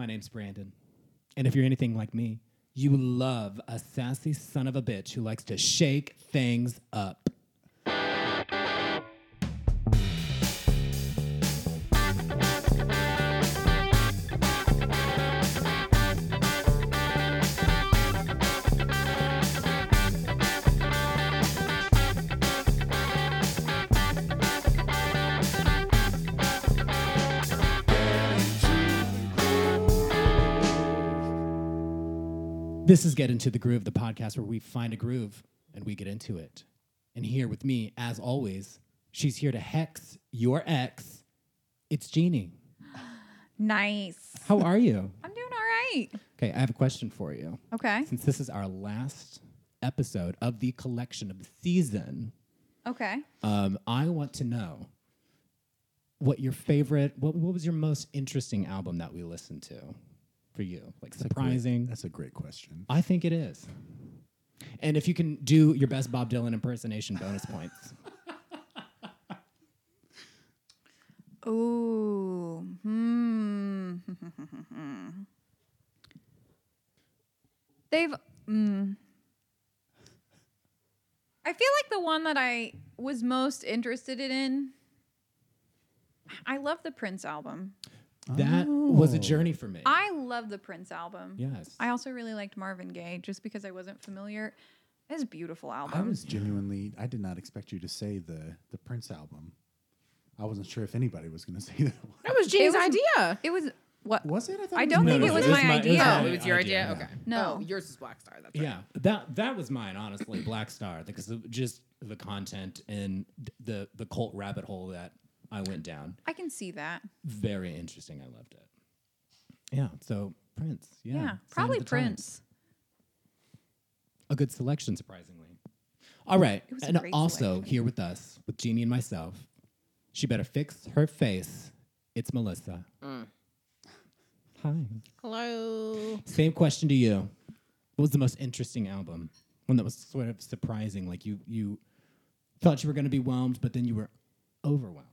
My name's Brandon. And if you're anything like me, you love a sassy son of a bitch who likes to shake things up. This is Get Into the Groove, the podcast where we find a groove and we get into it. And here with me, as always, she's here to hex your ex. It's Jeannie. Nice. How are you? I'm doing all right. Okay, I have a question for you. Okay. Since this is our last episode of the collection of the season, Okay. um, I want to know what your favorite, what, what was your most interesting album that we listened to for you? Like That's a great- surprising. That's a great question. I think it is. And if you can do your best Bob Dylan impersonation, bonus points. Ooh. Hmm. They've. Mm. I feel like the one that I was most interested in. I love the Prince album. That was a Oh. journey for me. I love the Prince album. yes. I also really liked Marvin Gaye just because I wasn't familiar. It's a beautiful album. I was genuinely. I did not expect you to say the the Prince album. I wasn't sure if anybody was going to say that. One. That was Jeannie's was- idea. it was what? Was it? thought I don't No, think no, it was it was my my- idea. Oh, it was your idea, idea? yeah. Okay. No. Oh, yours is Black Star. That's right. yeah, that that was mine, honestly. Black Star, because of just the content and the the cult rabbit hole that I went down. I can see that. Very interesting. I loved it. Yeah. So Prince. Yeah. Yeah, probably the times. Prince. A good selection, surprisingly. All right. It was a And great also selection. here with us, with Jeannie and myself, she better fix her face. It's Melissa. Mm. Hi. Hello. Same question to you. What was the most interesting album? One that was sort of surprising, like you you thought you were going to be whelmed, but then you were overwhelmed.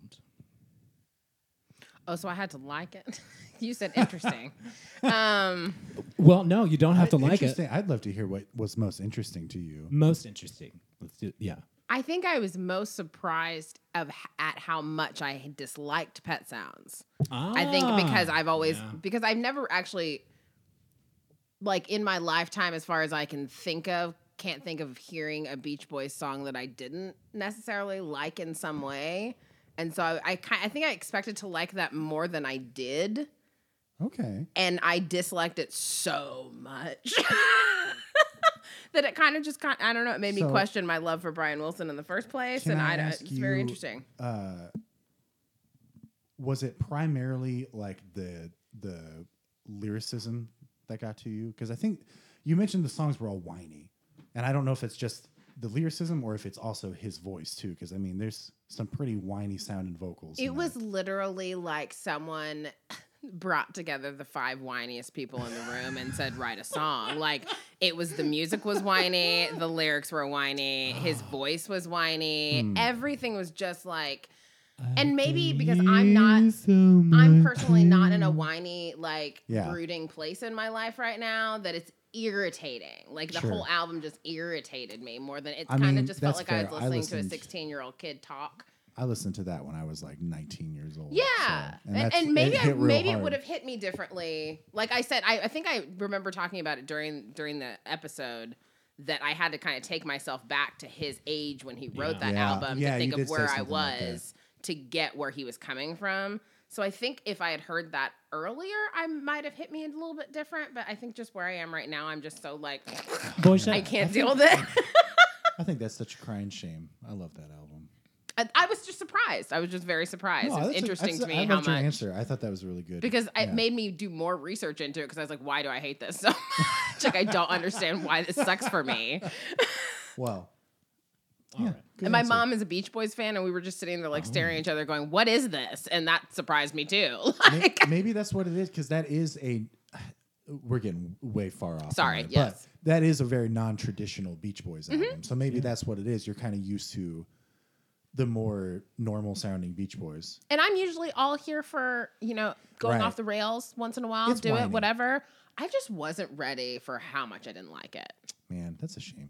Oh, so I had to like it. you said interesting. um, Well, no, you don't have to like it. interesting. I'd love to hear what was most interesting to you. Most interesting. Let's do. Yeah. I think I was most surprised of at how much I disliked Pet Sounds. I think because Ah, I've always yeah. because I've never actually like in my lifetime as far as I can think of can't think of hearing a Beach Boys song that I didn't necessarily like in some way. And so I I, I think I expected to like that more than I did Okay. and I disliked it so much. that it kind of just kind I don't know, it made me question my love for Brian Wilson in the first place and I I, don't ask it's very interesting. Uh, was it primarily like the the lyricism that got to you? Because I think you mentioned the songs were all whiny, and I don't know if it's just the lyricism or if it's also his voice too. Because I mean, there's some pretty whiny sounding vocals. It was that. literally like someone brought together the five whiniest people in the room and said write a song. Like it was the music was whiny, the lyrics were whiny, his voice was whiny, Hmm. everything was just like and maybe because I'm not I'm personally not in a whiny, like Yeah. brooding place in my life right now that it's irritating. Like the Sure. whole album just irritated me more than it kind of just felt like I was fair. I listening to a 16 year old kid talk. I listened to that when I was like 19 years old. Yeah, so- and, that's- and, maybe it I, maybe it would have hit me differently. Like I said, I, I think I remember talking about it during during the episode that I had to kind of take myself back to his age when he wrote Yeah. that Yeah. album Yeah, to think of where I something like was to get where he was coming from. So I think if I had heard that earlier, I might have hit me a little bit different. But I think just where I am right now, I'm just so like Boy, I can't deal with it. I think that's such a crying shame. I love that album. I, I was just surprised. I was just very surprised. No, it's a- interesting that's to a- me I how loved your much answer. I thought that was really good because it Yeah. made me do more research into it because I was like, why do I hate this so much? like I don't understand why this sucks for me. well. All yeah, right. and my answer. mom is a Beach Boys fan, and we were just sitting there like staring at each other, going, "What is this?" And that surprised me too. Like, maybe that's what it is because that is a. We're getting way far off. Sorry, that, yes. Mm-hmm. but that is a very non-traditional Beach Boys album. So maybe that's what it is. You're kind of used to the more normal sounding Beach Boys. And I'm usually all here for, you know, going Right. off the rails once in a while, It's do whiny. it, whatever. I just wasn't ready for how much I didn't like it. Man, that's a shame.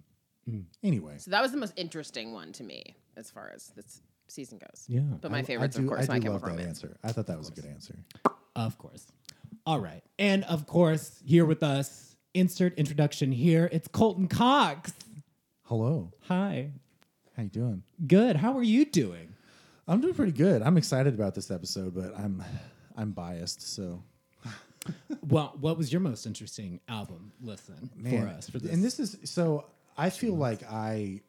Mm. Anyway, So that was the most interesting one to me as far as this season goes. Yeah. But my I- favorites, I do, of course, I My do Chemical love that answer. I thought that was a good answer. Of course. All right. And of course, here with us, insert introduction here. It's Colton Cox. Hello, Hi. how you doing? Good. How are you doing? I'm doing pretty good. I'm excited about this episode, but I'm I'm biased. So Well, what was your most interesting album listen for us for this? And this is so I feel like I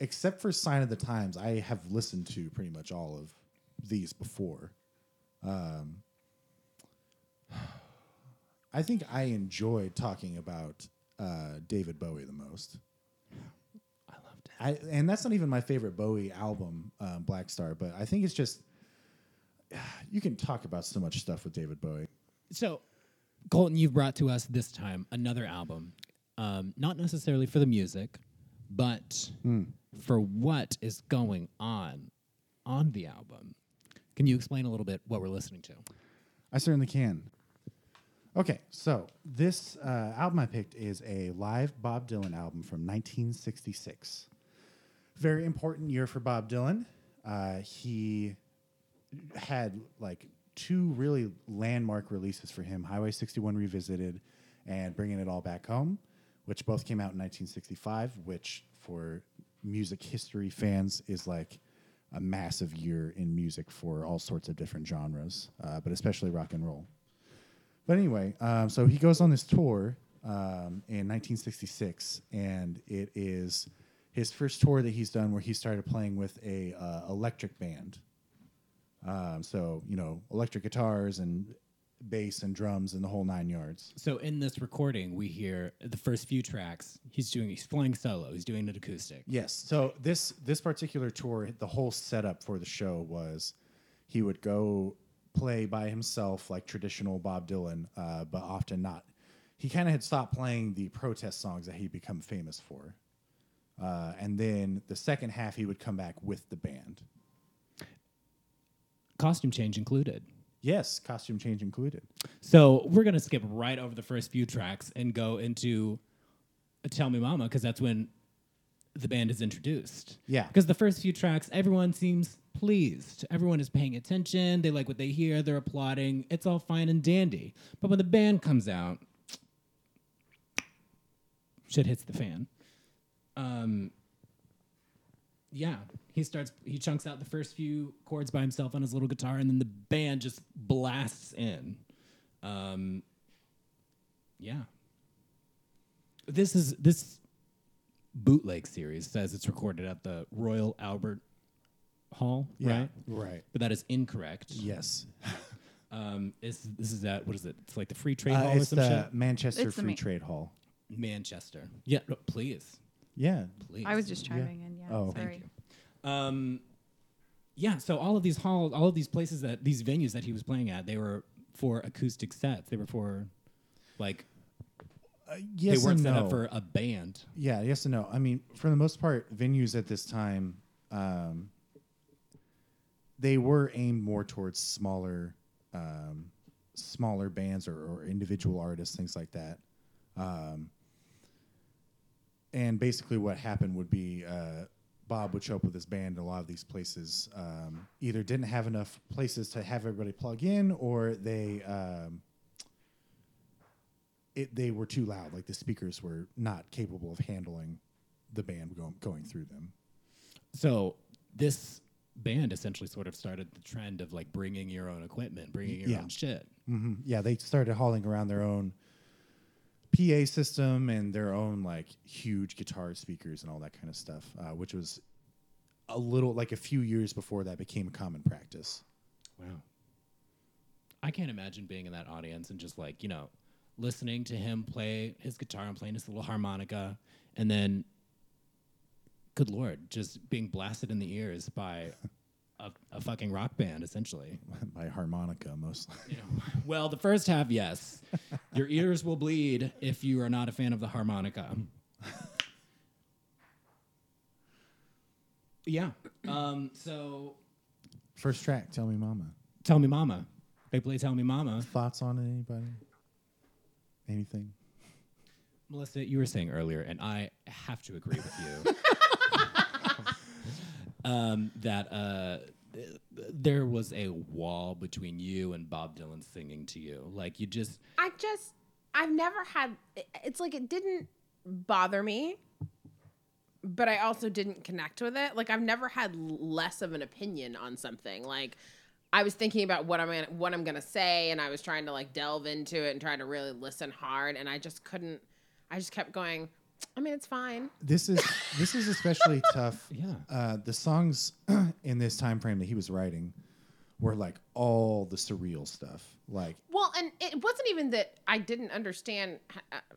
except for Sign of the Times, I have listened to pretty much all of these before. Um I think I enjoyed talking about uh, David Bowie the most. I loved it. I and that's not even my favorite Bowie album, um, Black Star, but I think it's just you can talk about so much stuff with David Bowie. So, Colton, you've brought to us this time another album, um, not necessarily for the music, but for what is going on on the album. Can you explain a little bit what we're listening to? I certainly can. Okay, so this uh, album I picked is a live Bob Dylan album from 1966. Very important year for Bob Dylan. Uh, he had like two really landmark releases for him Highway 61 Revisited and Bringing It All Back Home, which both came out in 1965, which for music history fans is like a massive year in music for all sorts of different genres, uh, but especially rock and roll. But anyway, um, so he goes on this tour um, in 1966, and it is his first tour that he's done where he started playing with a uh, electric band. Um, so you know, electric guitars and bass and drums and the whole nine yards. So, in this recording, we hear the first few tracks. He's doing, he's playing solo. He's doing it acoustic. Yes. So this this particular tour, the whole setup for the show was he would go play by himself like traditional Bob Dylan, uh, but often not. He kind of had stopped playing the protest songs that he'd become famous for, uh, and then the second half he would come back with the band. Costume change included. Yes, costume change included. So we're gonna skip right over the first few tracks and go into "Tell Me Mama" because that's when the band is introduced. Yeah. Because the first few tracks, everyone seems pleased. Everyone is paying attention. They like what they hear. They're applauding. It's all fine and dandy. But when the band comes out, shit hits the fan. Um. Yeah, he starts. He chunks out the first few chords by himself on his little guitar, and then the band just blasts in. Um, yeah. This is this bootleg series says it's recorded at the Royal Albert Hall, right? Right. But that is incorrect. Yes. Um, is this is at what is it? It's like the Free Trade Uh, Hall or it's some the shit. Manchester It's the Free ma- Trade Hall. Manchester. Yeah, no, please, Yeah. please. I was just chiming in. Yeah. Oh, sorry. thank Um, yeah. So all of these halls, all of these places that these venues that he was playing at, they were for acoustic sets. They were for like Yes they weren't and set no. up for a band. Yeah, yes and no. I mean, for the most part, venues at this time, um, they were aimed more towards smaller, um, smaller bands or, or individual artists, things like that. Um, and basically, what happened would be uh, Bob would show up with his band. And a lot of these places um, either didn't have enough places to have everybody plug in, or they. Um, it, they were too loud. Like the speakers were not capable of handling the band go, going through them. So this band essentially sort of started the trend of like bringing your own equipment, bringing your Yeah. own shit. hmm Yeah, they started hauling around their own PA system and their own like huge guitar speakers and all that kind of stuff, uh, which was a little like a few years before that became a common practice. Wow. I can't imagine being in that audience and just like, you know, listening to him play his guitar and playing his little harmonica and then good lord, just being blasted in the ears by a, a fucking rock band essentially. By harmonica, mostly. You know, well, the first half, yes. Your ears will bleed if you are not a fan of the harmonica. Yeah. Um, so First track, Tell Me Mama. tell me, Mama. They play Tell Me, Mama. Thoughts on anybody? Anything? Melissa, you were saying earlier, and I have to agree with you, um, that uh, there was a wall between you and Bob Dylan singing to you. Like you just, I just, I've never had. It's like it didn't bother me, but I also didn't connect with it. Like I've never had less of an opinion on something. Like I was thinking about what I'm gonna, what I'm gonna say, and I was trying to like delve into it and try to really listen hard, and I just couldn't. I just kept going. I mean, it's fine. This is this is especially tough. Yeah. Uh, the songs in this time frame that he was writing were like all the surreal stuff. Like Well, and it wasn't even that I didn't understand.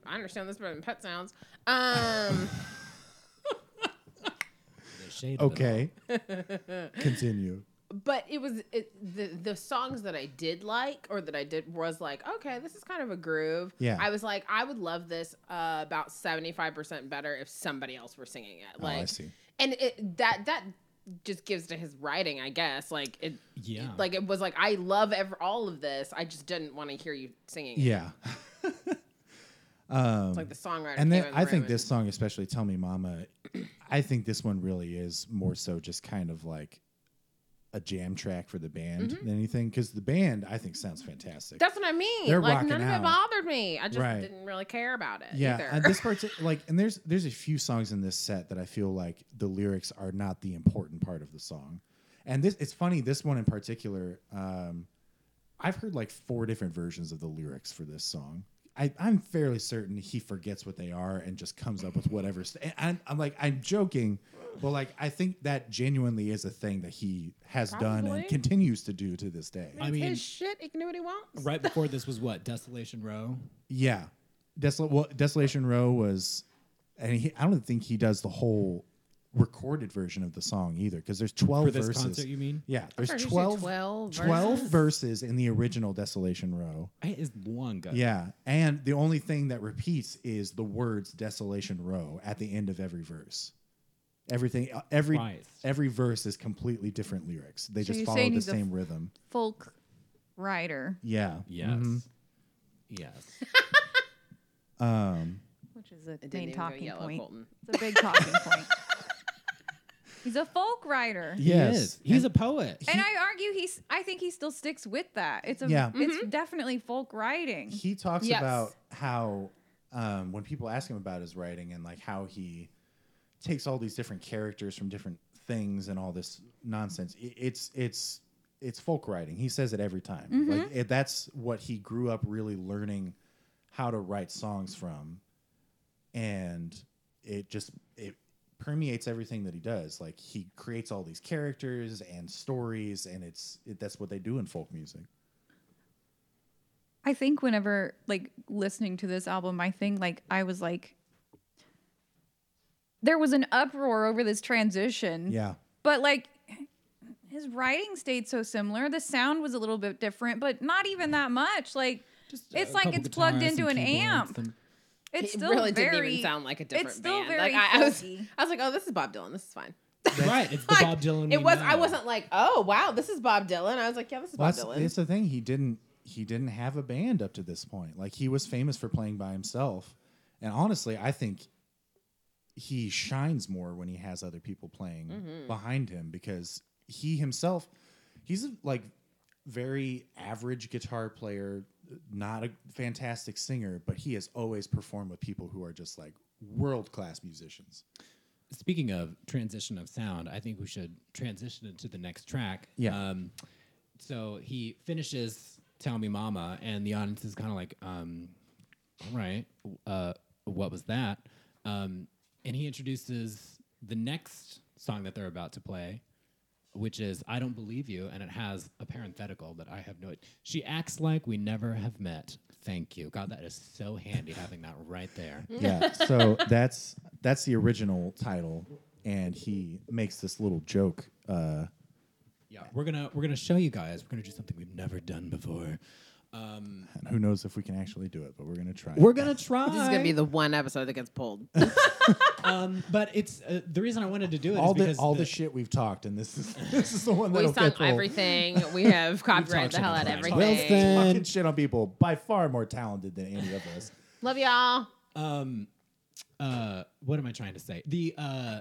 I understand this better than Pet Sounds. Um. the shade of it all. okay, continue. But it was it, the the songs that I did like or that I did was like okay this is kind of a groove Yeah. I was like I would love this uh, about 75% better if somebody else were singing it Oh, I see. and it that that just gives to his writing I guess like it Yeah. like it was like I love ever all of this I just didn't want to hear you singing it. Yeah. it's like the songwriter and then the I room think and- this song, especially "Tell Me Mama," I think this one really is more so just kind of like a jam track for the band Mm-hmm. than anything. Because the band, I think, sounds fantastic. that's what I mean They're like none of it bothered me I just Right. didn't really care about it yeah, either. and this part, like, and there's there's a few songs in this set that I feel like the lyrics are not the important part of the song. And this, it's funny. This one in particular, um, I've heard like four different versions of the lyrics for this song. I, I'm fairly certain he forgets what they are and just comes up with whatever. St- and I'm, I'm like, I'm joking, but like, I think that genuinely is a thing that he has done and continues to do to this day. I It's mean- his shit he can do what he wants Right before this was what? Desolation Row? Yeah, Desol- well, Desolation Row was, and he, I don't think he does the whole recorded version of the song either because there's 12 For this verses. concert, you mean? Yeah, there's heard you say 12, 12 12 verses. verses in the original Desolation Row. It is long ago. Yeah, and the only thing that repeats is the words "Desolation Row" at the end of every verse. Everything, uh, every Christ. every verse is completely different lyrics. They So just you're follow saying the he's a same rhythm. Folk writer, Yeah. Yes. Mhm. Yes. Um, which is a It didn't main even go talking yellow, point. Colton. It's a big talking point. He's a folk writer. He Yes. is. He's And- a poet. And I argue he's. I think he still sticks with that. It's a. Yeah. It's definitely folk writing. he talks Yes. about how um, when people ask him about his writing and like how he takes all these different characters from different things and all this nonsense i- it's it's it's folk writing he says it every time like it, that's what he grew up really learning how to write songs from and it just it permeates everything that he does like he creates all these characters and stories and it's it, that's what they do in folk music I think whenever like listening to this album, I think like I was like, there was an uproar over this transition. yeah But like his writing stayed so similar. The sound was a little bit different, but not even that much. Like Just it's like couple it's plugged into an amp. some- it's it still really very. didn't even sound like a different it's still band. very like I, I was. I was like, oh, this is Bob Dylan. This is fine. right. It's the Like, Bob Dylan. It we was. I wasn't like, oh wow, this is Bob Dylan. I was like, yeah, this is Well, Bob that's, Dylan. it's the thing. He didn't. He didn't have a band up to this point. Like he was famous for playing by himself, and honestly, I think he shines more when he has other people playing Mm-hmm. behind him because he himself, he's a, like very average guitar player, not a fantastic singer, but he has always performed with people who are just like world class musicians. Speaking of transition of sound, I think we should transition into the next track. Yeah. Um, so he finishes "Tell Me Mama," and the audience is kind of like, um, "All right, uh, what was that?" Um, and he introduces the next song that they're about to play, which is "I Don't Believe You," and it has a parenthetical that I have no. She acts like we never have met. Thank you, God. That is so handy having that right there. yeah so that's that's the original title and he makes this little joke uh Yeah, we're gonna we're gonna show you guys. We're gonna do something we've never done before. Um, And who knows if we can actually do it, but we're gonna try. we're gonna try. This is gonna be the one episode that gets pulled. um, but it's uh, the reason I wanted to do it all is the because all the, shit we've talked, and this is this is the one that'll sung get pulled. everything. We have copyrighted talked the hell out of about everything. Wilson. Talking shit on people by far more talented than any of us. Love y'all. um, uh, what am I trying to say? The uh,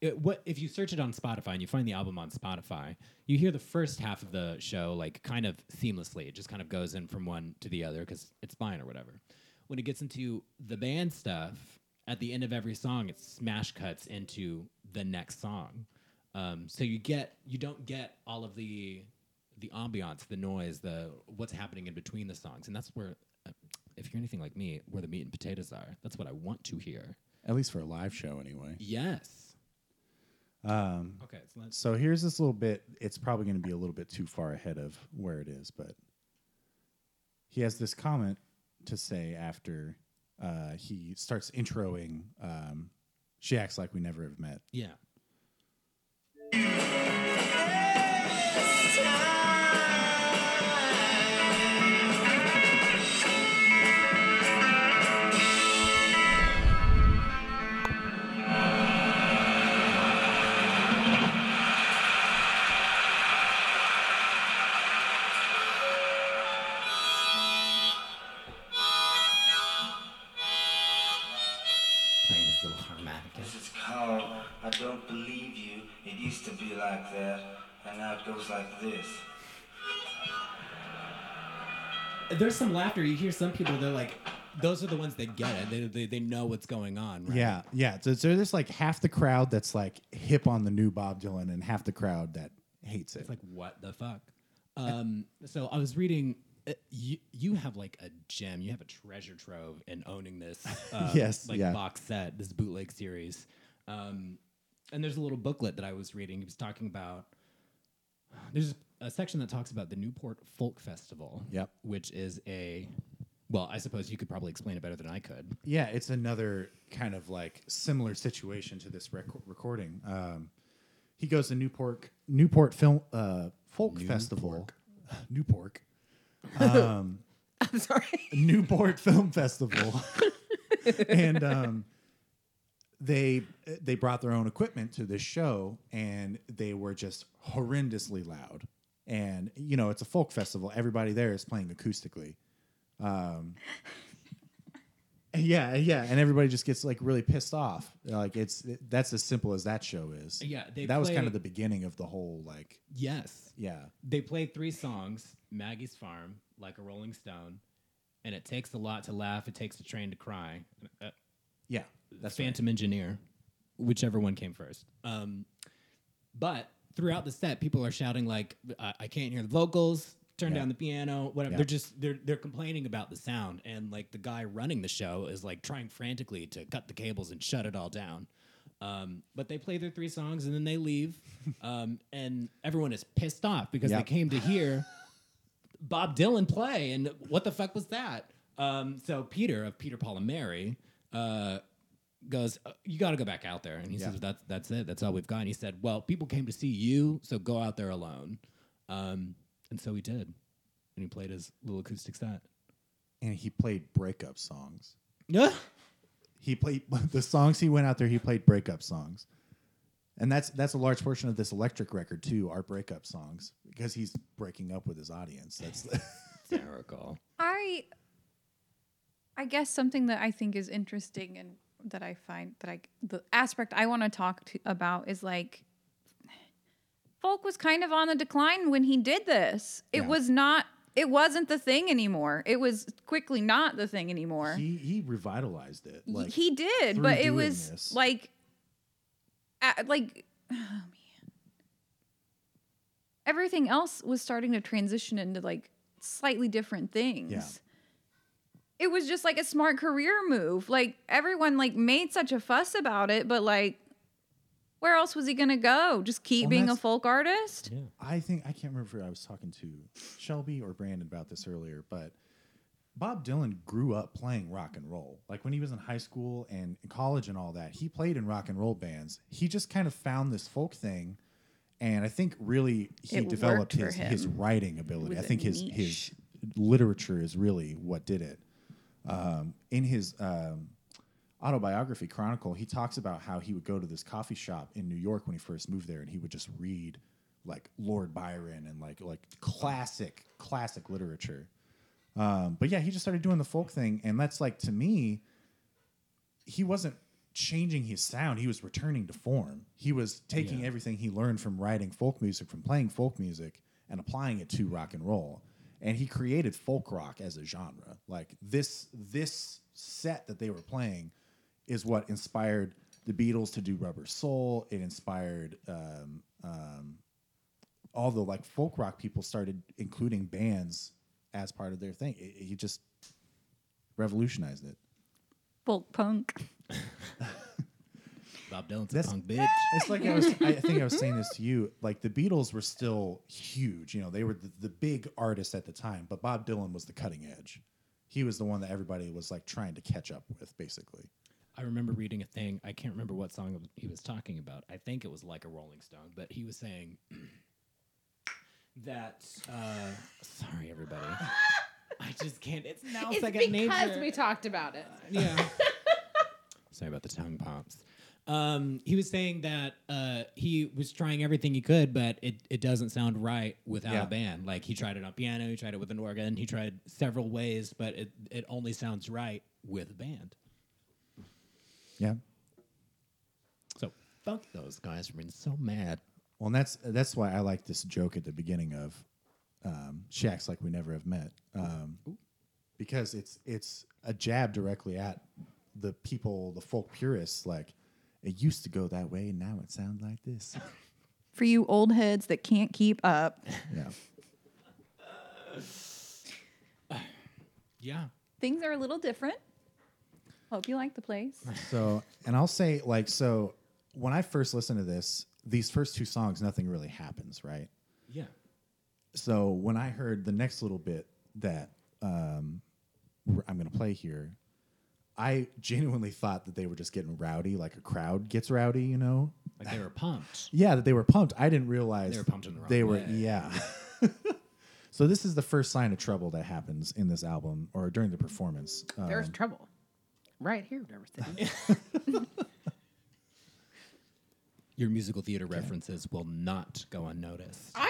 it, what if you search it on Spotify and you find the album on Spotify, you hear the first half of the show like kind of seamlessly. It just kind of goes in from one to the other because it's fine or whatever. When it gets into the band stuff, at the end of every song, it smash cuts into the next song. Um, so you get you don't get all of the the ambiance, the noise, the what's happening in between the songs, and that's where, uh, if you're anything like me, where the meat and potatoes are. That's what I want to hear. At least for a live show, anyway. Yes. Um, Okay. So so here's this little bit. It's probably going to be a little bit too far ahead of where it is, but he has this comment to say after uh, he starts introing. Um, she acts like we never have met. Yeah. Be like that, and now it goes like this. There's some laughter. You hear some people. They're like, those are the ones that get it. They they, they know what's going on. Right? Yeah, yeah. So, so there's like half the crowd that's like hip on the new Bob Dylan, and half the crowd that hates it. It's like what the fuck. Um, so I was reading. Uh, you you have like a gem. You have a treasure trove in owning this. Uh, Yes, like yeah. box set, this bootleg series. Um, and there's a little booklet that I was reading. He was talking about. There's a section that talks about the Newport Folk Festival. Yep. Which is a. Well, I suppose you could probably explain it better than I could. Yeah, it's another kind of like similar situation to this rec- recording. Um, he goes to Newport Newport Film uh, Folk Festival, Newport, um, I'm sorry. Newport Film Festival, and um, they they brought their own equipment to this show, and they were just horrendously loud. And you know, it's a folk festival; everybody there is playing acoustically. Um, yeah, yeah, and everybody just gets like really pissed off. Like it's that's as simple as that show is. Yeah, they that was kind of the beginning of the whole like Yes. yeah. They played three songs Maggie's Farm, Like a Rolling Stone, and It Takes a Lot to Laugh, It Takes a Train to Cry. Uh, Yeah, that's right. Phantom Engineer, whichever one came first. Um, but throughout the set, people are shouting like, I, "I can't hear the vocals." Turn Yeah. down the piano, whatever. Yeah. They're just they're they're complaining about the sound, and like the guy running the show is like trying frantically to cut the cables and shut it all down. Um, but they play their three songs and then they leave, um, and everyone is pissed off because Yep. they came to hear Bob Dylan play, and what the fuck was that? Um, so Peter of Peter Paul and Mary uh, goes, "Uh, "You got to go back out there." And he Yeah. says, "That's that's it. That's all we've got." And he said, "Well, people came to see you, so go out there alone." Um, and so he did, and he played his little acoustic set. and he played breakup songs. Yeah, He played the songs he went out there. He played breakup songs, and that's that's a large portion of this electric record too. Are breakup songs because he's breaking up with his audience. That's hysterical. I I guess something that I think is interesting and that I find that I the aspect I want to talk to about is like folk was kind of on the decline when he did this. It Yeah. was not it wasn't the thing anymore. It was quickly not the thing anymore. he he revitalized it. Like he did, but it was this. like, a- like, oh man, everything else was starting to transition into like slightly different things. Yeah. It was just like a smart career move. Like everyone like made such a fuss about it, but like, where else was he gonna go? Just keep Well, being a folk artist? I think I can't remember if I was talking to Shelby or Brandon about this earlier, but Bob Dylan grew up playing rock and roll. Like when he was in high school and college and all that, he played in rock and roll bands. He just kind of found this folk thing and I think really he It developed his his writing ability. I think his niche. his literature is really what did it. Um, in his um, autobiography chronicle, he talks about how he would go to this coffee shop in New York when he first moved there, and he would just read like Lord Byron and like like classic classic literature. Um, but yeah, he just started doing the folk thing, and that's like to me, he wasn't changing his sound; he was returning to form. He was taking Yeah. everything he learned from writing folk music, from playing folk music, and applying it to rock and roll. And he created folk rock as a genre. Like this, this set that they were playing is what inspired the Beatles to do Rubber Soul. It inspired um, um, all the like folk rock people started including bands as part of their thing. It, it- he just revolutionized it. Folk punk. Bob Dylan's That's- a punk bitch. It's like I was. I think I was saying this to you. Like the Beatles were still huge. You know, they were the, the big artists at the time. But Bob Dylan was the cutting edge. He was the one that everybody was like trying to catch up with, basically. I remember reading a thing. I can't remember what song he was talking about. I think it was like a Rolling Stone, but he was saying that. Uh, sorry, everybody. I just can't. It's now It's second because nature. we talked about it. yeah. Sorry about the tongue pops. Um, he was saying that uh, he was trying everything he could, but it, it doesn't sound right without Yeah. a band. Like he tried it on piano, he tried it with an organ, he tried several ways, but it, it only sounds right with a band. Yeah. So fuck those guys for being so mad. Well, and that's that's why I like this joke at the beginning of um, "She acts like we never have met," um, because it's it's a jab directly at the people, the folk purists. Like it used to go that way, and now it sounds like this. For you old heads that can't keep up, yeah. Yeah. things are a little different. Hope you like the place. So, and I'll say, like, so when I first listened to this, these first two songs, nothing really happens, right? Yeah. So when I heard the next little bit that um, r- I'm going to play here, I genuinely thought that they were just getting rowdy, like a crowd gets rowdy, you know? Like they were pumped. Yeah, that they were pumped. I didn't realize They were pumped in the wrong They were, yeah. so this is the first sign of trouble that happens in this album or during the performance. Um, There's trouble. Right here, River City. Your musical theater references will not go unnoticed. I know.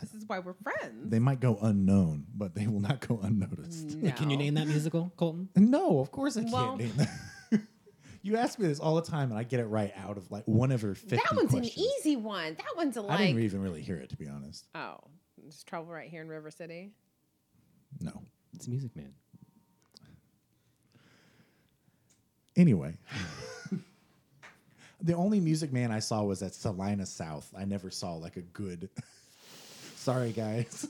This is why we're friends. they might go unknown, but they will not go unnoticed. Can you name that musical, Colton? No, of course I can't Well- name that. you ask me this all the time, and I get it right out of like one of her fifty That one's questions. an easy one. That one's a I like. didn't even really hear it, to be honest. oh, there's trouble right here in River City. No. It's Music Man. Anyway, the only Music Man I saw was at Salina South. I never saw like a good. Sorry, guys.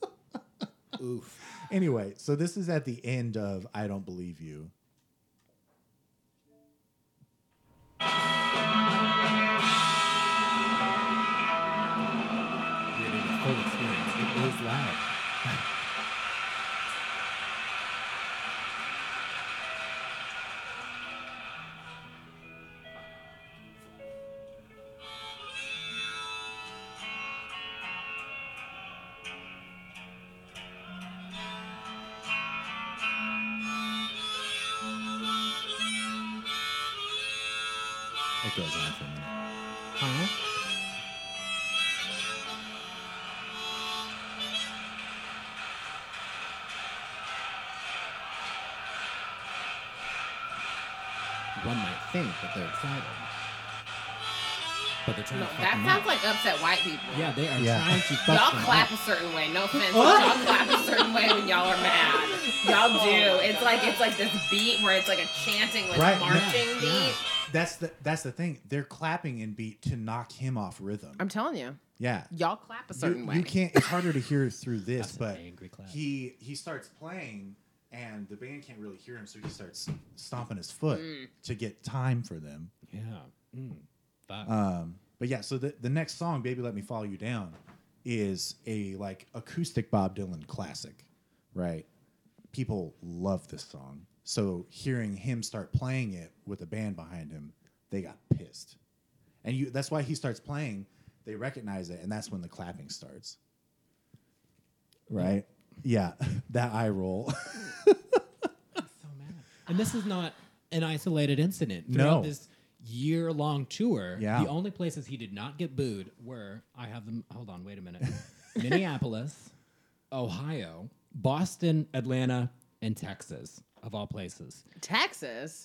Oof. Anyway, so this is at the end of I Don't Believe You. You're getting a full experience. It is loud. think that they're excited. But they're trying No, to fuck that them sounds up. like upset white people. Yeah, they are Yeah. trying to fuck Y'all them clap up. a certain way. No offense, but y'all clap a certain way when y'all are mad. Y'all do. Oh it's like it's like this beat where it's like a chanting, like Right, marching yeah, beat. yeah. That's the that's the thing. They're clapping in beat to knock him off rhythm. I'm telling you, yeah. y'all clap a You, certain way. you can't. It's harder to hear through this, That's an but angry clap. he he starts playing, and the band can't really hear him, so he starts stomping his foot Mm. to get time for them. Yeah. Mm. Um, but yeah, so the the next song, "Baby Let Me Follow You Down," is a like acoustic Bob Dylan classic, right? People love this song, so hearing him start playing it with a band behind him, they got pissed, and you that's why he starts playing. They they recognize it, and that's when the clapping starts. Right? Yeah, that eye roll. so mad. And this is not an isolated incident. Throughout No. this year long tour, Yeah. the only places he did not get booed were I have them hold on, wait a minute. Minneapolis, Ohio, Boston, Atlanta, and Texas, of all places. Texas.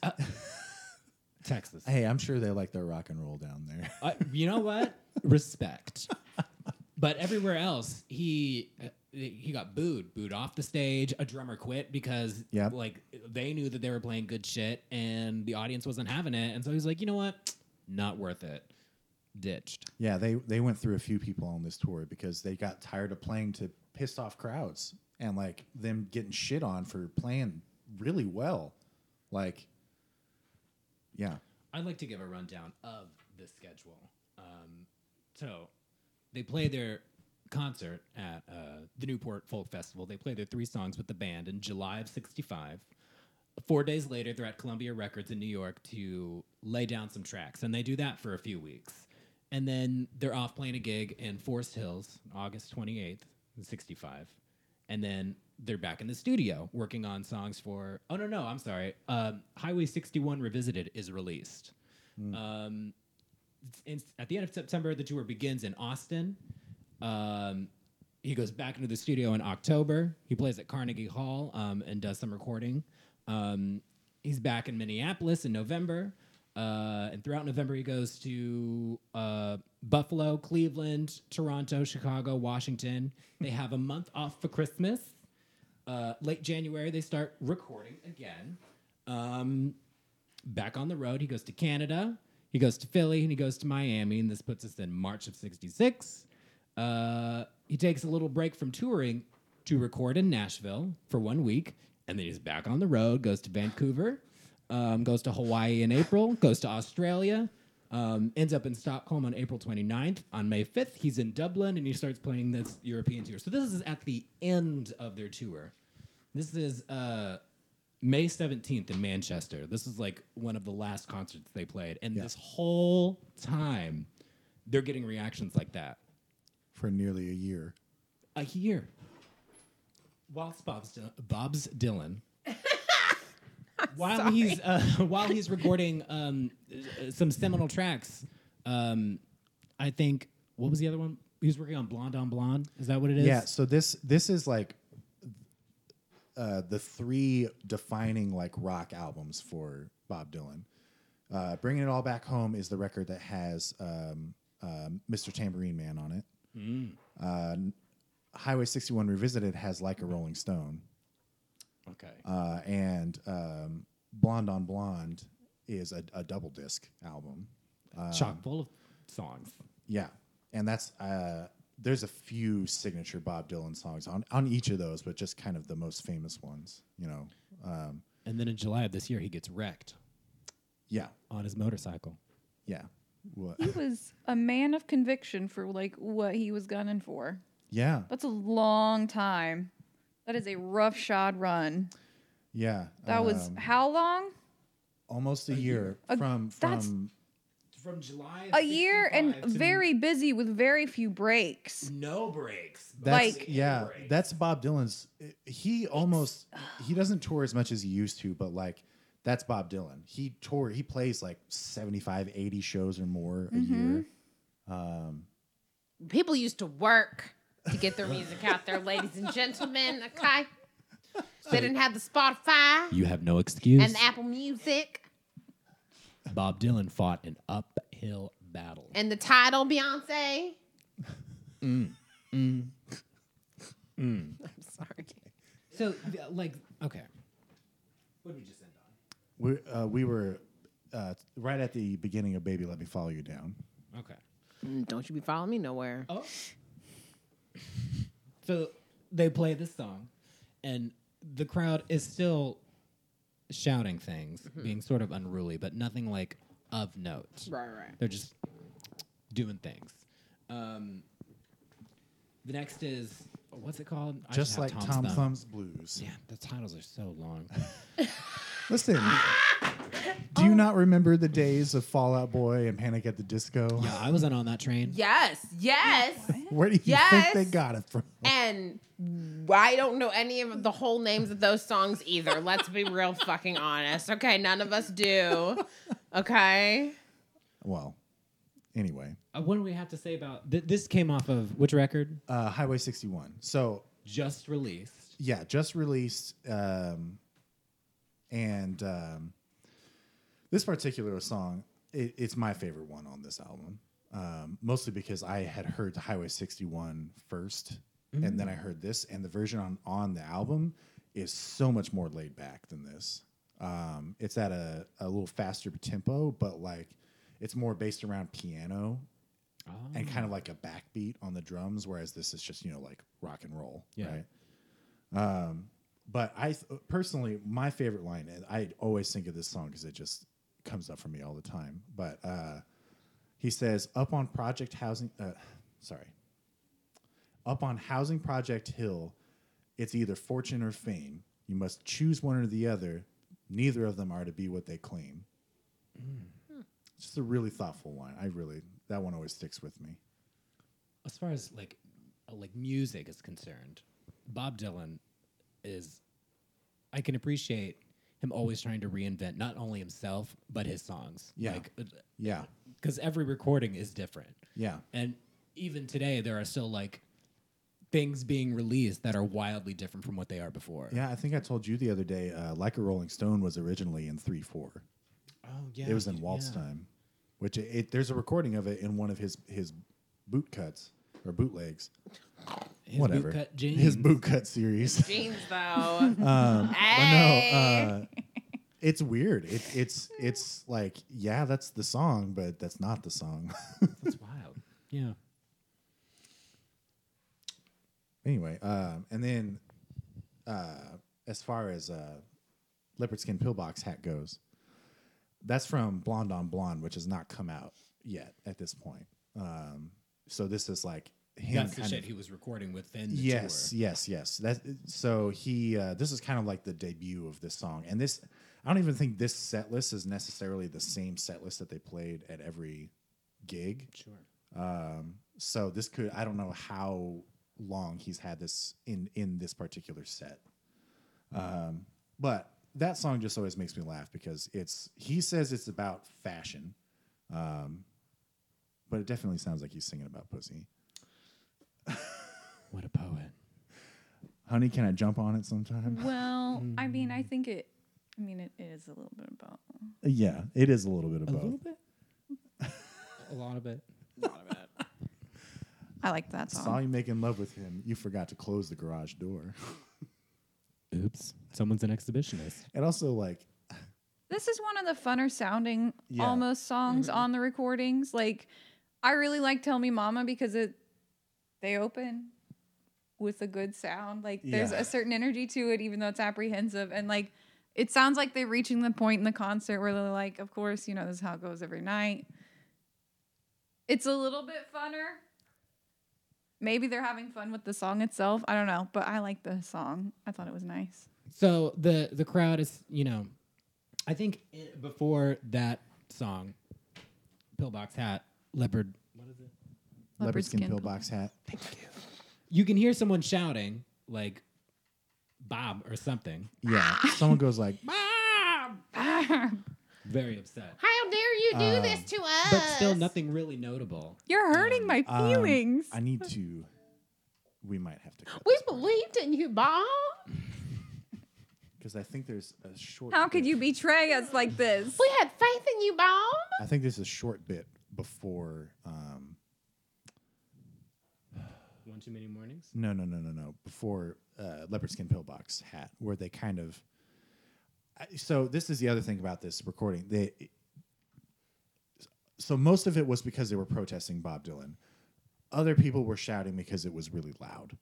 Texas. hey, I'm sure they like their rock and roll down there. Uh, you know what? Respect. But everywhere else, he uh, he got booed, booed off the stage. A drummer quit because Yep. like they knew that they were playing good shit, and the audience wasn't having it. And so he's like, you know what? Not worth it. Ditched. Yeah, they they went through a few people on this tour because they got tired of playing to pissed off crowds and like them getting shit on for playing really well. Like, yeah, I'd like to give a rundown of the schedule. Um, so they play their concert at uh, the Newport Folk Festival. They play their three songs with the band in July of 65. Four days later, they're at Columbia Records in New York to lay down some tracks. And they do that for a few weeks. And then they're off playing a gig in Forest Hills, August 28th, 65. And then they're back in the studio working on songs for. Oh, no, no, I'm sorry. Um, Highway 61 Revisited is released. Um, in, at the end of September, the tour begins in Austin. Um, he goes back into the studio in October. He plays at Carnegie Hall um, and does some recording. Um, he's back in Minneapolis in November. Uh, and throughout November, he goes to uh, Buffalo, Cleveland, Toronto, Chicago, Washington. They have a month off for Christmas. Uh, late January, they start recording again. Um, back on the road. He goes to Canada, he goes to Philly, and he goes to Miami. And this puts us in March of 66. Uh, he takes a little break from touring to record in Nashville for one week. And then he's back on the road, goes to Vancouver, um, goes to Hawaii in April, goes to Australia, um, ends up in Stockholm on April 29th. On May 5th, he's in Dublin and he starts playing this European tour. So this is at the end of their tour. This is uh, May 17th in Manchester. This is like one of the last concerts they played. And Yeah. this whole time, they're getting reactions like that. For nearly a year. A year. Whilst Bob's, Dil- Bob's Dylan. while he's uh, while he's recording um, uh, some seminal tracks, um, I think what was the other one? He was working on Blonde on Blonde. Is that what it is? Yeah, so this this is like uh, the three defining like rock albums for Bob Dylan. Uh, Bringing It All Back Home is the record that has um, uh, Mr. Tambourine Man on it. Uh, Highway 61 Revisited has Like a Rolling Stone. Okay. Uh, and um, Blonde on Blonde is a, a double disc album. Chock full of songs. Yeah, and that's uh, there's a few signature Bob Dylan songs on on each of those, but just kind of the most famous ones. You know, um, And then in July of this year, he gets wrecked yeah, on his motorcycle. yeah, what? He was a man of conviction for like what he was gunning for. yeah, That's a long time. That is a rough shod run. yeah. That was um, how long? almost a year A- from that's- from From July A year and very busy with very few breaks. no breaks. that's like- yeah. Breaks. That's Bob Dylan's. He almost he doesn't tour as much as he used to, but like. That's Bob Dylan. He tour. He plays like 75, 80 shows or more a mm-hmm. year. Um, People used to work to get their music out there, ladies and gentlemen. Okay. They didn't have the Spotify You have no excuse. and the Apple Music Bob Dylan fought an uphill battle. and the Tidal Beyonce. Mm. Mm. I'm sorry. So, like, okay. What did we just end on? We uh, we were uh, right at the beginning of "Baby Let Me Follow You Down." Okay. Mm, Don't you be following me nowhere. Oh. So they play this song, and the crowd is still shouting things, being sort of unruly, but nothing like of note. Right, right. They're just doing things. Um, the next is what's it called? I Just have like Tom's Tom thumb. Thumb's Blues. Yeah, the titles are so long. Listen, Do you not remember the days of Fall Out Boy and Panic at the Disco? Yeah, I wasn't on that train. Yes, yes. Where do you Yes. think they got it from? And I don't know any of the whole names of those songs either. Let's be real fucking honest. Okay, none of us do. Okay. Well, anyway, Uh, what do we have to say about th- this? Came off of which record? uh, Highway 61. So Just released. yeah, just released, um, and um, this particular song, it, it's my favorite one on this album. Um, mostly because I had heard Highway 61 first, and then I heard this, and the version on on the album is so much more laid back than this. Um, it's at a, a little faster tempo, but like it's more based around piano and kind of like a backbeat on the drums, whereas this is just you know like rock and roll, Yeah. right? Um, but I th- personally, my favorite line, and I always think of this song because it just comes up for me all the time. But uh, he says, "Up on Project Housing, uh, sorry, up on Housing Project Hill, it's either fortune or fame. You must choose one or the other. Neither of them are to be what they claim." It's just a really thoughtful line. I really that one always sticks with me. As far as like uh, like music is concerned, Bob Dylan is. I can appreciate him always trying to reinvent not only himself but his songs. Yeah. Like, Yeah, because every recording is different. yeah, And even today, there are still like things being released that are wildly different from what they are before. yeah. I think I told you the other day, uh, like a Rolling Stone was originally in three four. Oh yeah. it was in waltz time, which it, it, there's a recording of it in one of his his boot cuts or bootlegs, His whatever. bootcut jeans. His boot cut series. Jeans though. um, but Hey. no, uh, it's weird. It, it's it's like yeah, that's the song, but that's not the song. That's wild. Yeah. anyway, um, and then uh, as far as uh, leopard skin pillbox hat goes, that's from Blonde on Blonde, which has not come out yet at this point. Um, so this is like him. That's the shit of- he was recording within the yes, tour. yes, yes. That so he. Uh, this is kind of like the debut of this song, and this. I don't even think this set list is necessarily the same set list that they played at every gig. Sure. Um, so this could I don't know how long he's had this in in this particular set. Um, but that song just always makes me laugh because it's he says it's about fashion, um, but it definitely sounds like he's singing about pussy. What a poet. Honey, can I jump on it sometime? Well, I mm. mean, I think it. I mean, it is a little bit about. Yeah, it is a little bit of A both. little bit. a lot of it. A lot of it. I like that song. Saw you making love with him. You forgot to close the garage door. Oops. Someone's an exhibitionist. And also, like, This is one of the funner sounding Yeah. almost songs mm-hmm. on the recordings. Like, I really like "Tell Me Mama" because it they open with a good sound. Like, there's Yeah. a certain energy to it, even though it's apprehensive. And like, it sounds like they're reaching the point in the concert where they're like, "Of course, you know this is how it goes every night." It's a little bit funner. Maybe they're having fun with the song itself. I don't know, but I like the song. I thought it was nice. So the the crowd is, you know, I think i before that song, Pillbox Hat, Leopard. What is it? leopard skin skin pillbox hat. Thank you You can hear someone shouting like Bob or something. Yeah, someone goes like, Bob. Very upset. How dare you do this to us? But still nothing really notable. You're hurting my um, feelings. I need to. We might have to cut We believed in you, Bob. because I think there's a short. How could you betray us like this? We had faith in you, Bob. I think there's a short bit before. Um, One too many mornings. no, no, no, no, no. Before uh, leopard skin pillbox hat, where they kind of. I- So this is the other thing about this recording. They. So most of it was because they were protesting Bob Dylan. Other people were shouting because it was really loud.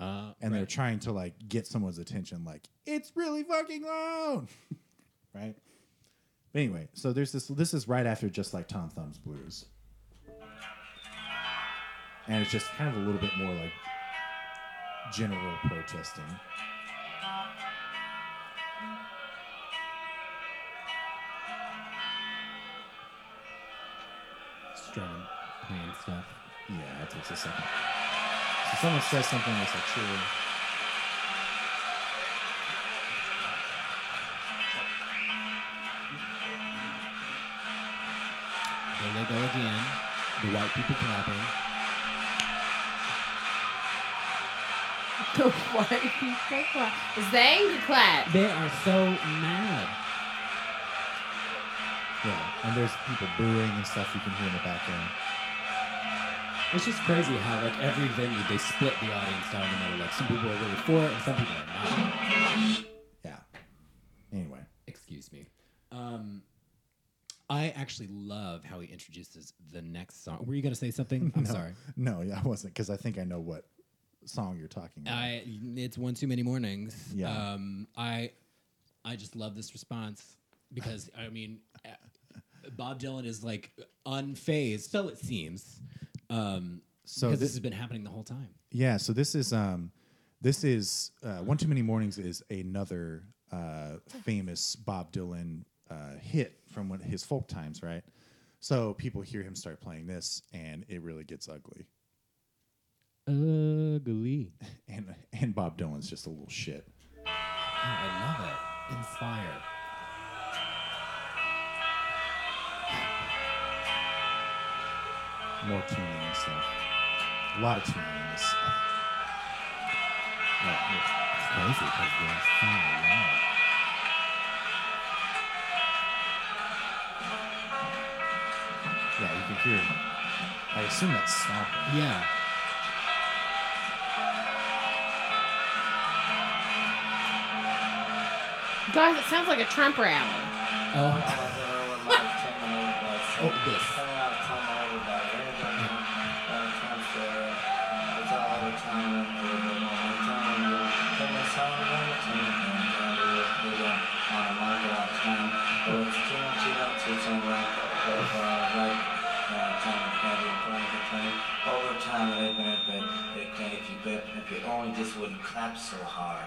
Uh, and they're trying to like get someone's attention like it's really fucking loud right but anyway, so there's this. This is right after just like Tom Thumb's blues, and it's just kind of a little bit more like general protesting. Strumming, playing stuff. Yeah, it takes a second. So someone says something that's like true. They go again. The white people clapping. The white people clap. It's the angry clap. They are so mad. Yeah, and there's people booing and stuff you can hear in the background. It's just crazy how like every venue they split the audience down the middle. Like some people are really for it and some people are not. Yeah. Anyway, Excuse me. Um, I actually love how he introduces the next song. Were you gonna say something? I'm no, sorry. No, yeah, I wasn't because I think I know what song you're talking about. I it's one too many mornings. Yeah. Um, I I just love this response because I mean, uh, Bob Dylan is like unfazed, so it seems. Um, So because this has been happening the whole time. Yeah, so this is um this is uh, One Too Many Mornings is another uh, famous Bob Dylan uh, hit from when, his folk times, right? So people hear him start playing this, and it really gets ugly. Ugly. And and Bob Dylan's just a little shit. I love it. Inspire. More tuning and stuff. A lot of tuning in this. Yeah, yeah. It's crazy because they're so loud. Yeah, you can hear. I assume that's stomping. Yeah. Guys, it sounds like a Trump rally. Oh, Oh, this. They, if, you, bet- if you only just wouldn't clap so hard.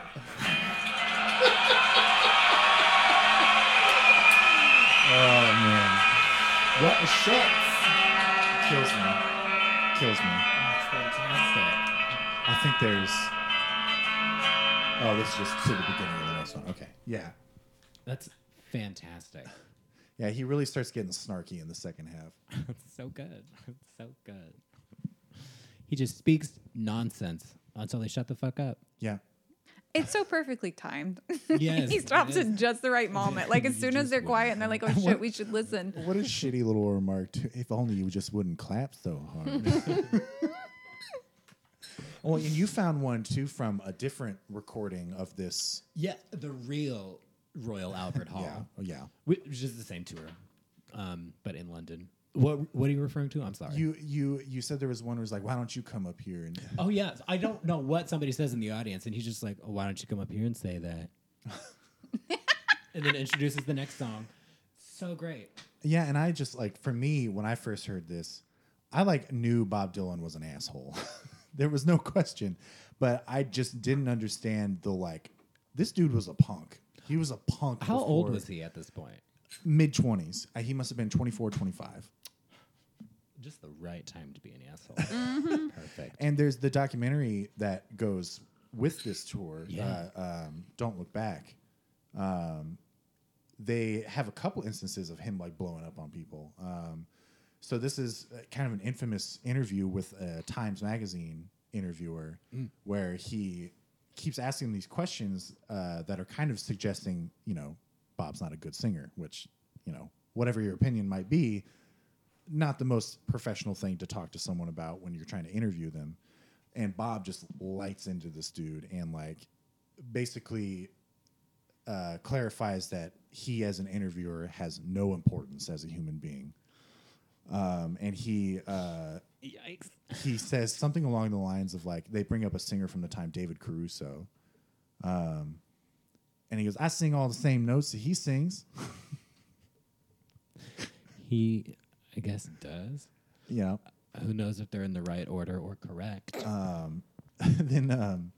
Oh man, what a shit. kills me. Kills me. That's fantastic. I think there's. Oh, this is just to the beginning of the next one. Okay. Yeah. That's fantastic. Yeah, he really starts getting snarky in the second half. So good. So good. He just speaks nonsense until they shut the fuck up. Yeah. It's so perfectly timed. Yes, he stops at just the right moment. Like as You soon as just they're wouldn't quiet and they're like, "Oh shit, we should listen." What a shitty little remark. To, if only you just wouldn't clap so hard. oh, and you found one too from a different recording of this. Yeah, the real Royal Albert Hall. Yeah. Oh, yeah. Which is the same tour, um, but in London. What What are you referring to? I'm sorry. You you you said there was one where was like, why don't you come up here and oh yeah, I don't know what somebody says in the audience, and he's just like, oh, "Why don't you come up here and say that?" and then introduces the next song. So great. Yeah, and I just like for me when I first heard this, I like knew Bob Dylan was an asshole. there was no question, but I just didn't understand the like. This dude was a punk. He was a punk. How old was he at this point? Mid twenties. Uh, he must have been 24, 25. Just the right time to be an asshole. Perfect. And there's the documentary that goes with this tour. Yeah. Uh, um, Don't look back. Um, they have a couple instances of him like blowing up on people. Um, so this is uh, kind of an infamous interview with a Times Magazine interviewer where he keeps asking these questions uh, that are kind of suggesting, you know, Bob's not a good singer, which, you know, whatever your opinion might be, not the most professional thing to talk to someone about when you're trying to interview them. And Bob just lights into this dude and like basically uh, clarifies that he, as an interviewer, has no importance as a human being. Um, and he uh, Yikes. he says something along the lines of like they bring up a singer from the time David Caruso, um, and he goes, "I sing all the same notes that he sings." He, I guess, it does. You know, Who knows if they're in the right order or correct? then um,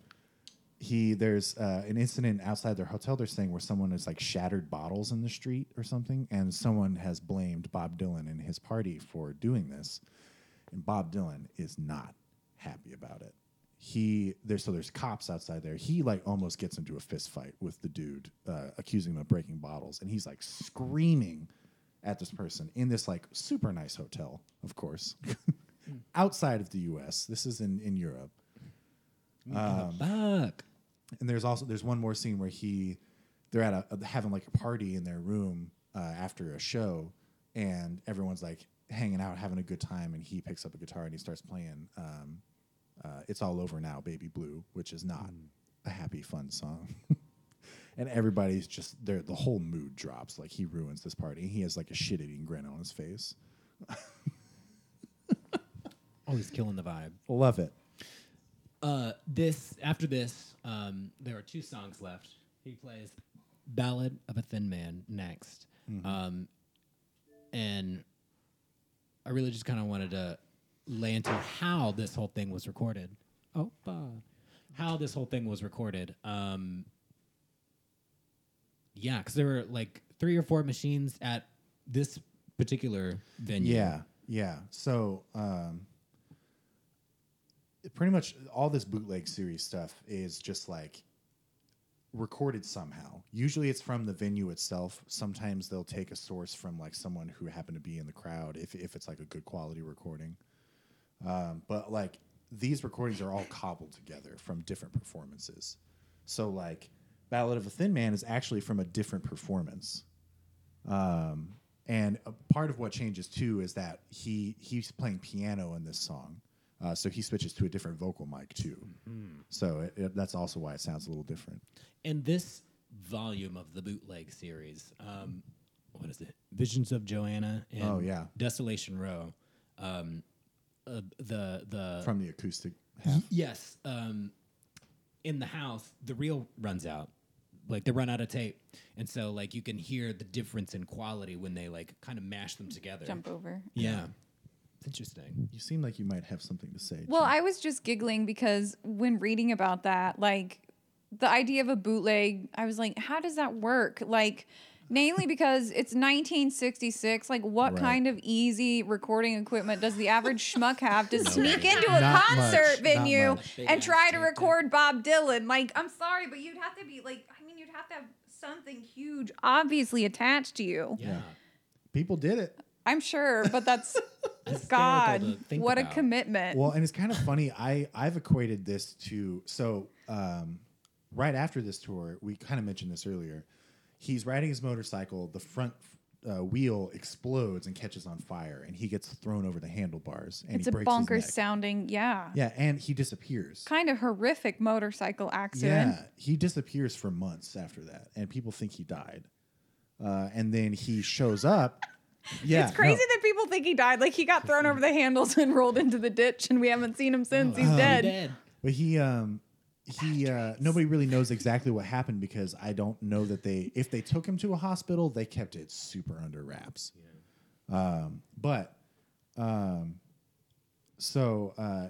he he there's uh, an incident outside their hotel they're saying where someone has like shattered bottles in the street or something and someone has blamed bob dylan and his party for doing this and bob dylan is not happy about it he there's so there's cops outside there he like almost gets into a fist fight with the dude uh, accusing him of breaking bottles and he's like screaming at this person in this like super nice hotel of course outside of the us this is in in europe. Um, Fuck. and there's also there's one more scene where he they're at a having like a party in their room uh, after a show and everyone's like hanging out having a good time and he picks up a guitar and he starts playing um, uh, it's all over now baby blue which is not a happy fun song and everybody's just there the whole mood drops like he ruins this party he has like a shit-eating grin on his face Oh, he's killing the vibe. love it Uh, this after this, um, there are two songs left. He plays "Ballad of a Thin Man" next, um, and I really just kind of wanted to lay into how this whole thing was recorded. Oh, how this whole thing was recorded. Um, yeah, because there were like three or four machines at this particular venue. Yeah, yeah. So um, pretty much all this bootleg series stuff is just like recorded somehow. Usually it's from the venue itself. Sometimes they'll take a source from like someone who happened to be in the crowd if if it's like a good quality recording. Um, but like these recordings are all cobbled together from different performances. So like Ballad of a Thin Man is actually from a different performance. Um, and a part of what changes too is that he he's playing piano in this song, uh, so he switches to a different vocal mic too. So it, it- that's also why it sounds a little different. in this volume of the bootleg series, um, what is it? Visions of Johanna and Oh, yeah. Desolation Row. Um, uh, the the From the acoustic half. yes, um, in the house, the reel runs out. Like they run out of tape, and so like you can hear the difference in quality when they like kind of mash them together. Jump over. Yeah, it's interesting. You seem like you might have something to say. Well, Jen. I was just giggling because when reading about that, like the idea of a bootleg, I was like, how does that work? Like, namely because it's 1966. Like, what Right. kind of easy recording equipment does the average schmuck have to sneak into a Not concert much, not venue much. Big and ass try to tape record Bob Dylan? Like, I'm sorry, but you'd have to be like, I mean, you'd have to have something huge, obviously attached to you. Yeah, people did it. I'm sure, but that's God, to think what a commitment. Well, and it's kind of funny. I I've equated this to so um, right after this tour, we kind of mentioned this earlier. He's riding his motorcycle. The front uh, wheel explodes and catches on fire, and he gets thrown over the handlebars. And it's he a breaks his bonkers neck. sounding, yeah. Yeah, and he disappears. Kind of horrific motorcycle accident. Yeah, he disappears for months after that, and people think he died. Uh, and then he shows up. Yeah, it's crazy no. that people think he died. Like he got thrown over the handles and rolled into the ditch, and we haven't seen him since. He's Oh, dead. dead. But he um he uh nobody really knows exactly what happened because I don't know that they if they took him to a hospital, they kept it super under wraps. Yeah. Um but um so uh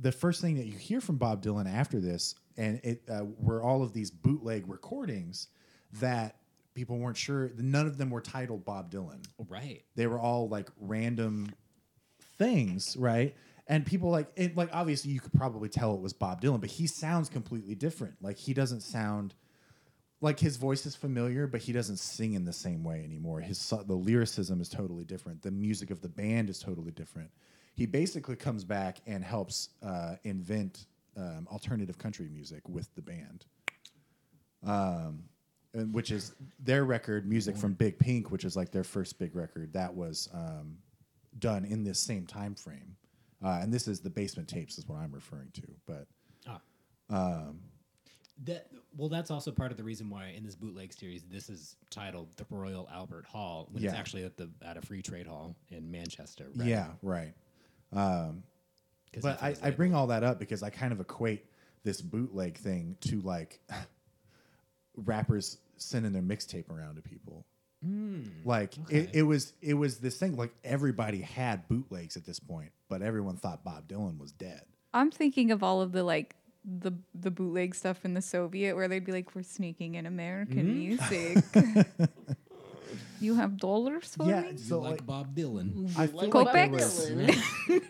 the first thing that you hear from Bob Dylan after this and it uh, were all of these bootleg recordings that people weren't sure none of them were titled Bob Dylan Right. they were all like random things, right? And people like it like obviously you could probably tell it was Bob Dylan, but he sounds completely different. Like he doesn't sound like his voice is familiar, but he doesn't sing in the same way anymore. His the lyricism is totally different. The music of the band is totally different. He basically comes back and helps uh, invent um, alternative country music with the band um, and which is their record, music from Big Pink, which is like their first big record. That was um, done in this same time frame, uh, and this is the Basement Tapes, is what I'm referring to. But Ah. That well, that's also part of the reason why in this bootleg series this is titled the Royal Albert Hall when it's actually at the at a free trade hall in Manchester. Right? yeah, right. 'Cause But I, I bring all that up because I kind of equate this bootleg thing to like rappers sending their mixtape around to people. Like it, okay. it was it was this thing like everybody had bootlegs at this point, but everyone thought Bob Dylan was dead. I'm thinking of all of the like the the bootleg stuff in the Soviet where they'd be like, "We're sneaking in American Mm-hmm. music." you have dollars for Yeah, me? so like, like, Bob Dylan. I feel Bob like Dylan. was, I,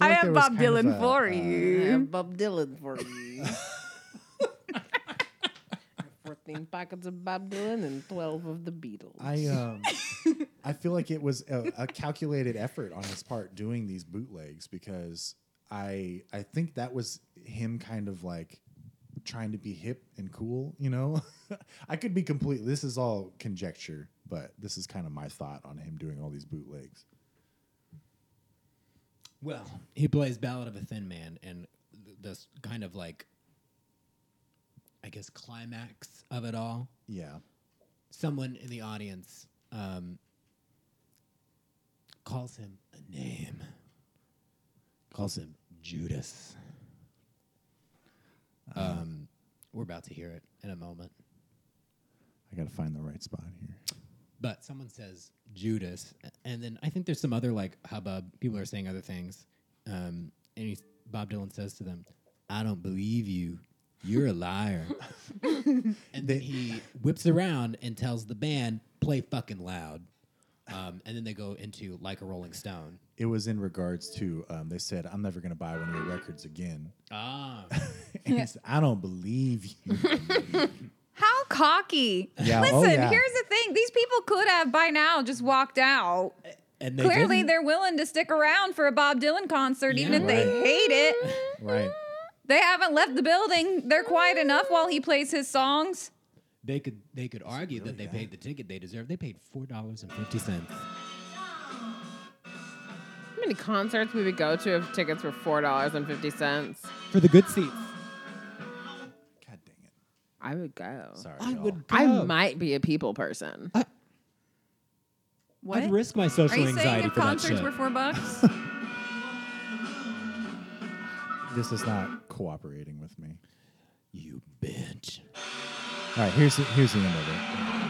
I like have Bob Dylan a, for uh, I you. have Bob Dylan for you. 14 packets of Bob Dylan and 12 of the Beatles. I um, I feel like it was a, a calculated effort on his part doing these bootlegs because I I think that was him kind of like trying to be hip and cool, you know. I could be complete. This is all conjecture, but this is kind of my thought on him doing all these bootlegs. Well, he plays Ballad of a Thin Man, and th- this kind of like, I guess, climax of it all. Yeah, Someone in the audience um, calls him a name, calls him Judas. Um, we're about to hear it in a moment. I got to find the right spot here. But someone says Judas, and then I think there's some other like hubbub. People are saying other things, um, and Bob Dylan says to them, "I don't believe you. You're a liar." and then he whips around and tells the band, "Play fucking loud." Um, and then they go into like a Rolling Stone. It was in regards to um, they said, "I'm never going to buy one of your records again." Ah, and he said, I don't believe you. How cocky! Yeah, Listen, oh, yeah. here's the thing: these people could have by now just walked out. and they Clearly, didn't. they're willing to stick around for a Bob Dylan concert, even Yeah. if they Right. hate it. right. They haven't left the building. They're quiet enough while he plays his songs. They could they could argue that they paid the ticket they deserve. They paid four dollars and fifty cents. How many concerts would we would go to if tickets were $4.50? for the good seats. God dang it. I would go. Sorry. I y'all. would. I might be a people person. What? I'd risk my Are social you saying if for that concerts shit. were four bucks? This is not cooperating with me. you bitch. All right, here's the, here's the end of it.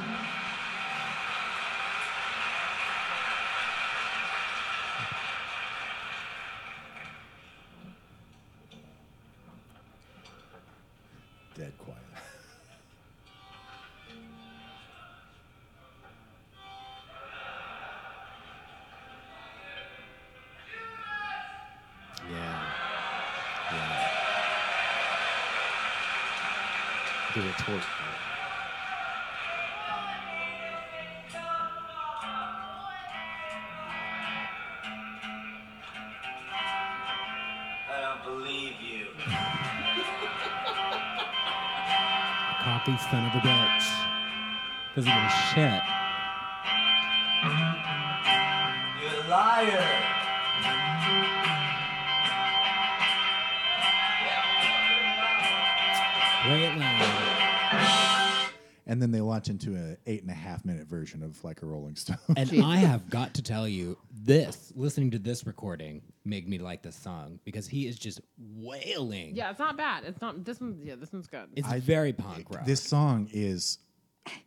Launch into an eight and a half minute version of like a Rolling Stone. And I have got to tell you, this, listening to this recording, made me like this song because he is just wailing. Yeah, it's not bad. It's not this one. Yeah, this one's good. It's very punk rock. this song is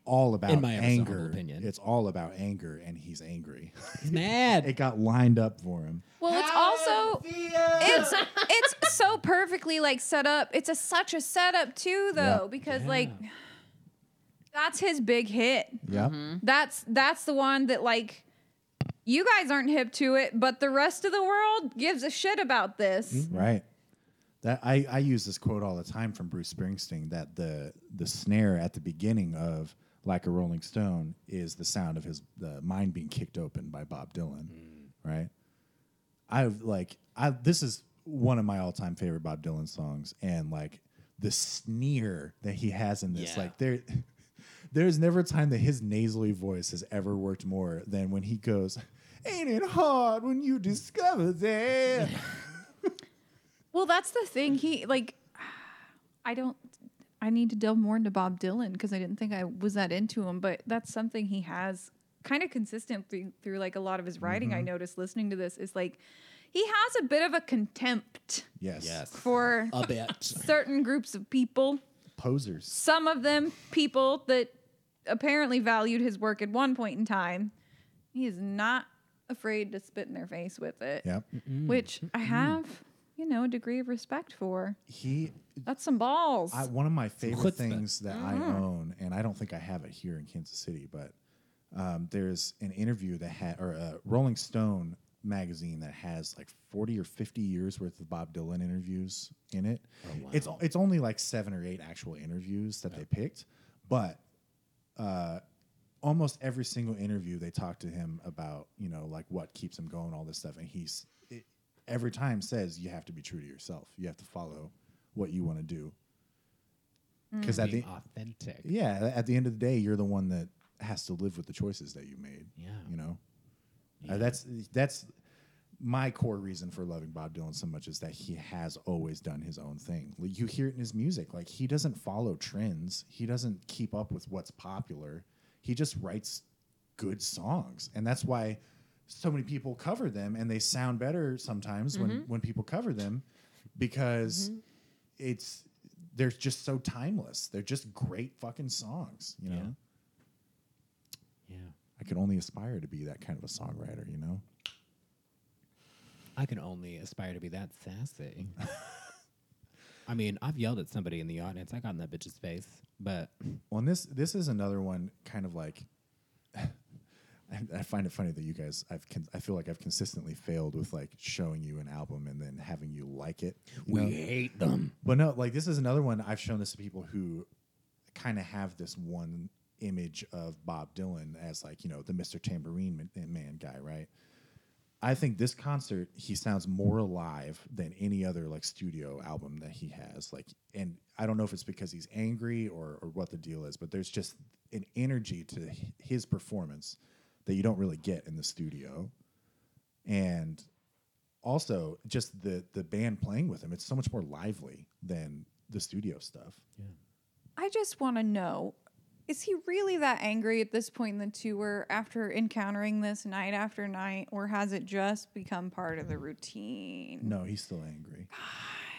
all about In my ever so humble anger. opinion. It's all about anger, and he's angry. He's mad. it got lined up for him. well, it's also it's it's so perfectly like set up. It's a such a setup too, though, Yeah. because like that's his big hit. Yeah. Mm-hmm. That's that's the one that like you guys aren't hip to it, but the rest of the world gives a shit about this. Mm-hmm. Right. That I, I use this quote all the time from Bruce Springsteen that the the snare at the beginning of Like a Rolling Stone is the sound of his the mind being kicked open by Bob Dylan. Mm. Right? I've like I this is one of my all time favorite Bob Dylan songs and like the sneer that he has in this. Yeah. Like there there's never a time that his nasally voice has ever worked more than when he goes, Ain't it hard when you discover that? Well, that's the thing. He like I don't I need to delve more into Bob Dylan because I didn't think I was that into him, but that's something he has kind of consistent through, through like a lot of his writing I mm-hmm. noticed listening to this is like he has a bit of a contempt Yes. yes. for A bit. certain groups of people. Posers. Some of them people that apparently valued his work at one point in time. He is not afraid to spit in their face with it. Yep. Which I have you know, a degree of respect for. He That's some balls. I, one of my favorite chutzpah. things that I Mm-hmm. own, and I don't think I have it here in Kansas City, but um, there's an interview that had, or a Rolling Stone magazine that has like 40 or 50 years worth of Bob Dylan interviews in it. Oh, It's it's only like seven or eight actual interviews that they picked, but uh, almost every single interview they talk to him about, you know, like what keeps him going, all this stuff, and he's it, every time says you have to be true to yourself. You have to follow what you want to do. Because at the Being authentic. yeah, at the end of the day, you're the one that has to live with the choices that you made. Yeah. you know, Uh, that's that's my core reason for loving Bob Dylan so much is that he has always done his own thing. Like, you hear it in his music. Like he doesn't follow trends. He doesn't keep up with what's popular. He just writes good songs, and that's why so many people cover them, and they sound better sometimes when mm-hmm. when people cover them because mm-hmm. it's they're just so timeless. They're just great fucking songs, you know. Yeah. I could only aspire to be that kind of a songwriter, you know. I can only aspire to be that sassy. I mean, I've yelled at somebody in the audience. I got in that bitch's face, but Well, and this this is another one, kind of like. I, I find it funny that you guys, I've, con- I feel like I've consistently failed with like showing you an album and then having you like it. you we know? hate them. But no, like this is another one I've shown this to people who kind of have this one image of Bob Dylan as like, you know, the Mr. Tambourine Man, eh, man guy, right? I think this concert he sounds more alive than any other like studio album that he has. Like and I don't know if it's because he's angry or or what the deal is, but there's just an energy to his performance that you don't really get in the studio. And also just the the band playing with him it's so much more lively than the studio stuff Yeah. I just want to know is he really that angry at this point in the tour after encountering this night after night, or has it just become part of the routine? no he's still angry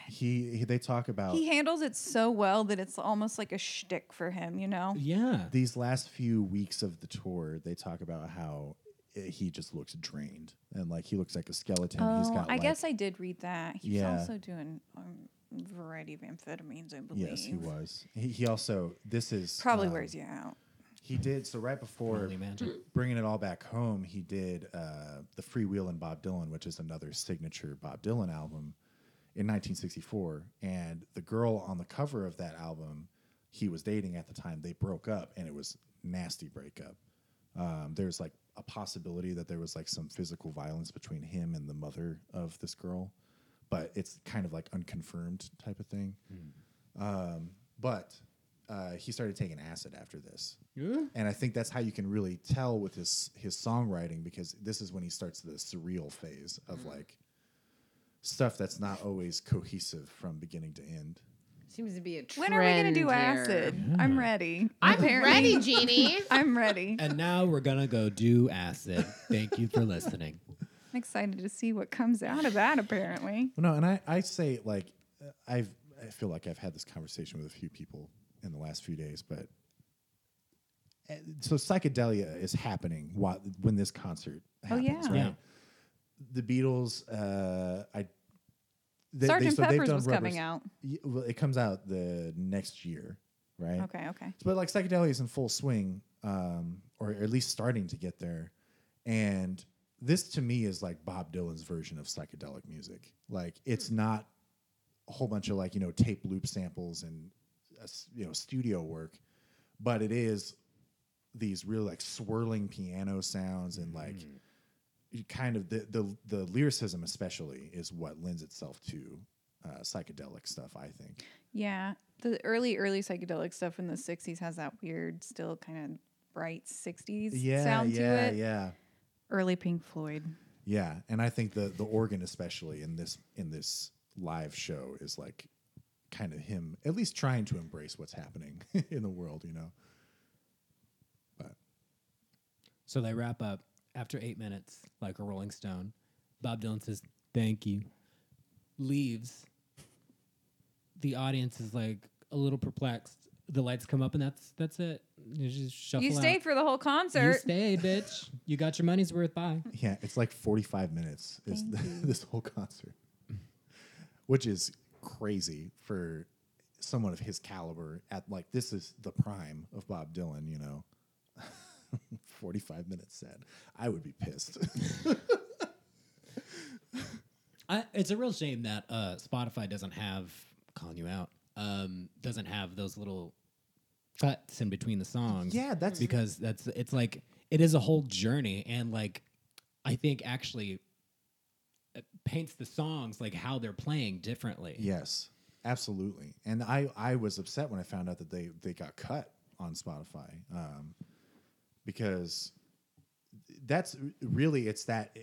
he, he they talk about He handles it so well that it's almost like a shtick for him, you know? Yeah. these last few weeks of the tour they talk about how i- he just looks drained and like he looks like a skeleton he's Oh, got I like, guess I did read that. He's Yeah. also doing um, a variety of amphetamines, I believe. yes he was. He, he also this is Probably um, wears you out. he did so right before bringing it all back home he did uh, the and bob dylan which is another signature bob dylan album in 1964 and the girl on the cover of that album he was dating at the time they broke up and it was nasty breakup. Um, there's like a possibility that there was like some physical violence between him and the mother of this girl but it's kind of like unconfirmed type of thing um, but uh, he started taking acid after this and I think that's how you can really tell with his his songwriting because this is when he starts the surreal phase of like stuff that's not always cohesive from beginning to end. Seems to be a trend. When are we going to do here. acid? I'm ready. I'm ready, Jeannie. I'm ready. And now we're gonna go do acid. Thank you for listening. I'm excited to see what comes out of that, apparently. Well, no, and I I say like uh, I've I feel like I've had this conversation with a few people in the last few days, but uh, so psychedelia is happening while when this concert Oh, happens, yeah. right? Yeah. The Beatles, uh, I. they- they- Sergeant so they've Pepper's done was coming out. Y- Well, it comes out the next year, right? Okay, okay. But like psychedelia is in full swing, um, or at least starting to get there. And this to me is like Bob Dylan's version of psychedelic music. Like it's not a whole bunch of like you know tape loop samples and uh, you know studio work, but it is these really like swirling piano sounds and like you kind of the, the the lyricism especially is what lends itself to uh, psychedelic stuff. I think. Yeah, the early, early psychedelic stuff in the 60s has that weird, still kind of bright 60s Yeah, sound yeah, to it. Yeah, yeah. Early Pink Floyd. Yeah, and I think the the organ, especially in this in this live show, is like kind of him at least trying to embrace what's happening in the world. You know. But So they wrap up after eight minutes, like a Rolling Stone. Bob Dylan says, "Thank you," leaves. The audience is like a little perplexed. The lights come up, and that's that's it. You just shuffle You out. stayed for the whole concert. You concert. stayed, bitch. You got your money's worth. Bye. yeah, it's like forty five minutes is Thank this whole concert. which is crazy for someone of his caliber. At like this is the prime of Bob Dylan, you know. Forty-five minutes set. I would be pissed. I, it's a real shame that uh, Spotify doesn't have calling you out. Um, doesn't have those little cuts in between the songs. Yeah, that's- because that's it's like it is a whole journey, and like I think actually it paints the songs like how they're playing differently. Yes, absolutely. And I, I was upset when I found out that they, they got cut on Spotify um, because that's really it's that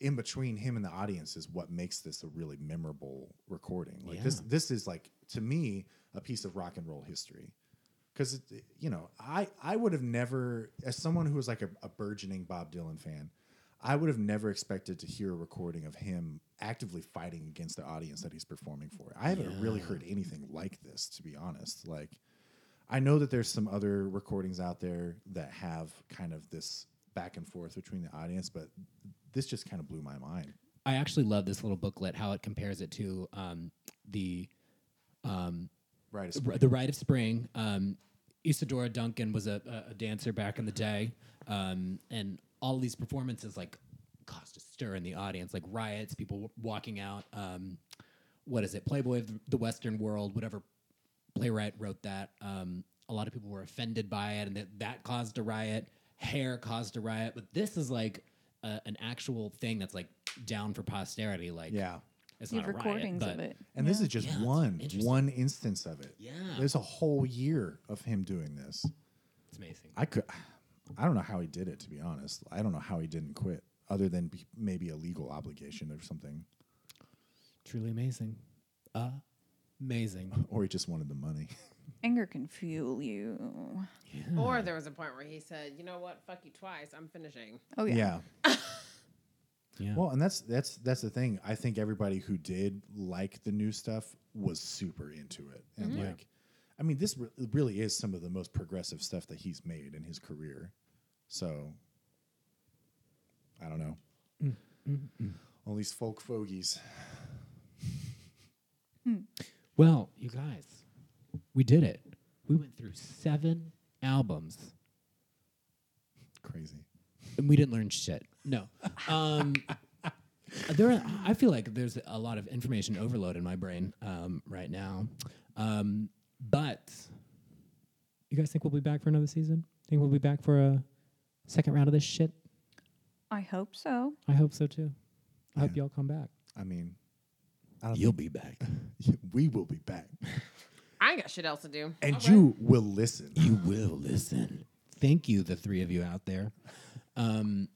in between him and the audience is what makes this a really memorable recording. Like this, this is like to me a piece of rock and roll history. Because you know, I I would have never, as someone who was like a, a burgeoning Bob Dylan fan, I would have never expected to hear a recording of him actively fighting against the audience that he's performing for. I haven't really heard anything like this, to be honest. Like, I know that there's some other recordings out there that have kind of this back and forth between the audience, but this just kind of blew my mind. I actually love this little booklet how it compares it to um, the Right. R- the Rite of Spring. Um, Isadora Duncan was a, a, a dancer back in the day, um, and all these performances like caused a stir in the audience, like riots, people w- walking out. Um, what is it? Playboy of the, the Western World, whatever playwright wrote that. Um, a lot of people were offended by it, and that, that caused a riot. Hair caused a riot, but this is like a, an actual thing that's like down for posterity. Like, Yeah. It's You have a riot, recordings but of it. And this is just Yeah, one one instance of it. Yeah. There's a whole year of him doing this. It's amazing. I could I don't know how he did it to be honest. I don't know how he didn't quit other than be, maybe a legal obligation or something Truly amazing. uh, Amazing. or he just wanted the money. Anger can fuel you. Or there was a point where he said, "You know what? Fuck you twice. I'm finishing." Oh yeah. Yeah. Well, and that's that's that's the thing. I think everybody who did like the new stuff was super into it, and Mm-hmm. like, I mean, this re- really is some of the most progressive stuff that he's made in his career. So, I don't know. Mm, All these folk fogies. well, you guys, we did it. We went through seven albums Crazy. and we didn't learn shit. No. Um, there, I feel like there's a lot of information overload in my brain um, right now. Um, but you guys think we'll be back for another season? Think we'll be back for a second round of this shit? I hope so. I hope so too. I hope Yeah. y'all come back. I mean, I don't You'll be back. think- we will be back, I ain't got shit else to do. and you will listen. You will listen. Thank you, the three of you out there. Um,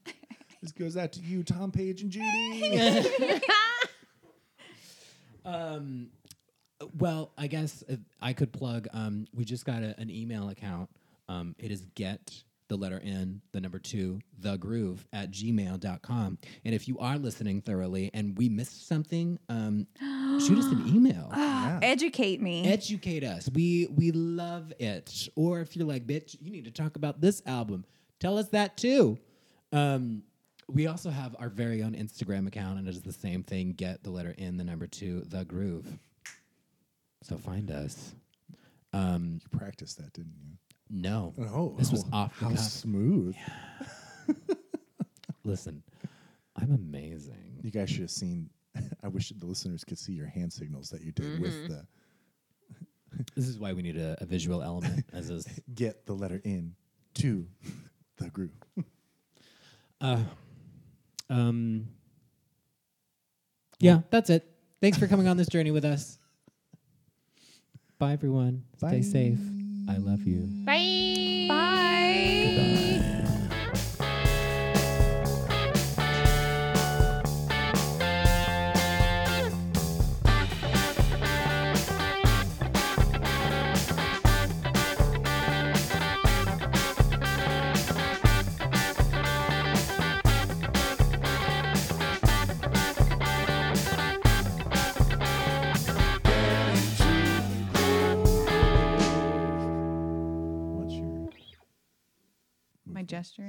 This goes out to you, Tom Page and Judy. um, well, I guess uh, I could plug. Um, we just got a, an email account. Um, it is get the letter N, the number two, the groove at gmail.com. And if you are listening thoroughly and we missed something, um, shoot us an email. yeah. Educate me. Educate us. We we love it. Or if you're like, bitch, you need to talk about this album, tell us that too. Um, we also have our very own Instagram account, and it is the same thing. Get the letter in the number two, the groove. So find us. Um, You practiced that, didn't you? no, Oh, this was oh, off the How cuff. smooth! Listen, I'm amazing. You guys should have seen. I wish the listeners could see your hand signals that you did with the This is why we need a, a visual element as is. get the letter in to the groove. Uh, um, yeah, that's it. Thanks for coming on this journey with us. Bye, everyone. Stay safe. I love you. Bye. Bye.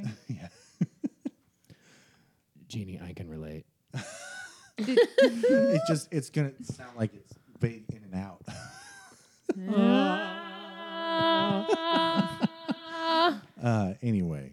My yeah? Jeannie, I can relate. it just it's gonna sound like it's fade in and out. uh, anyway,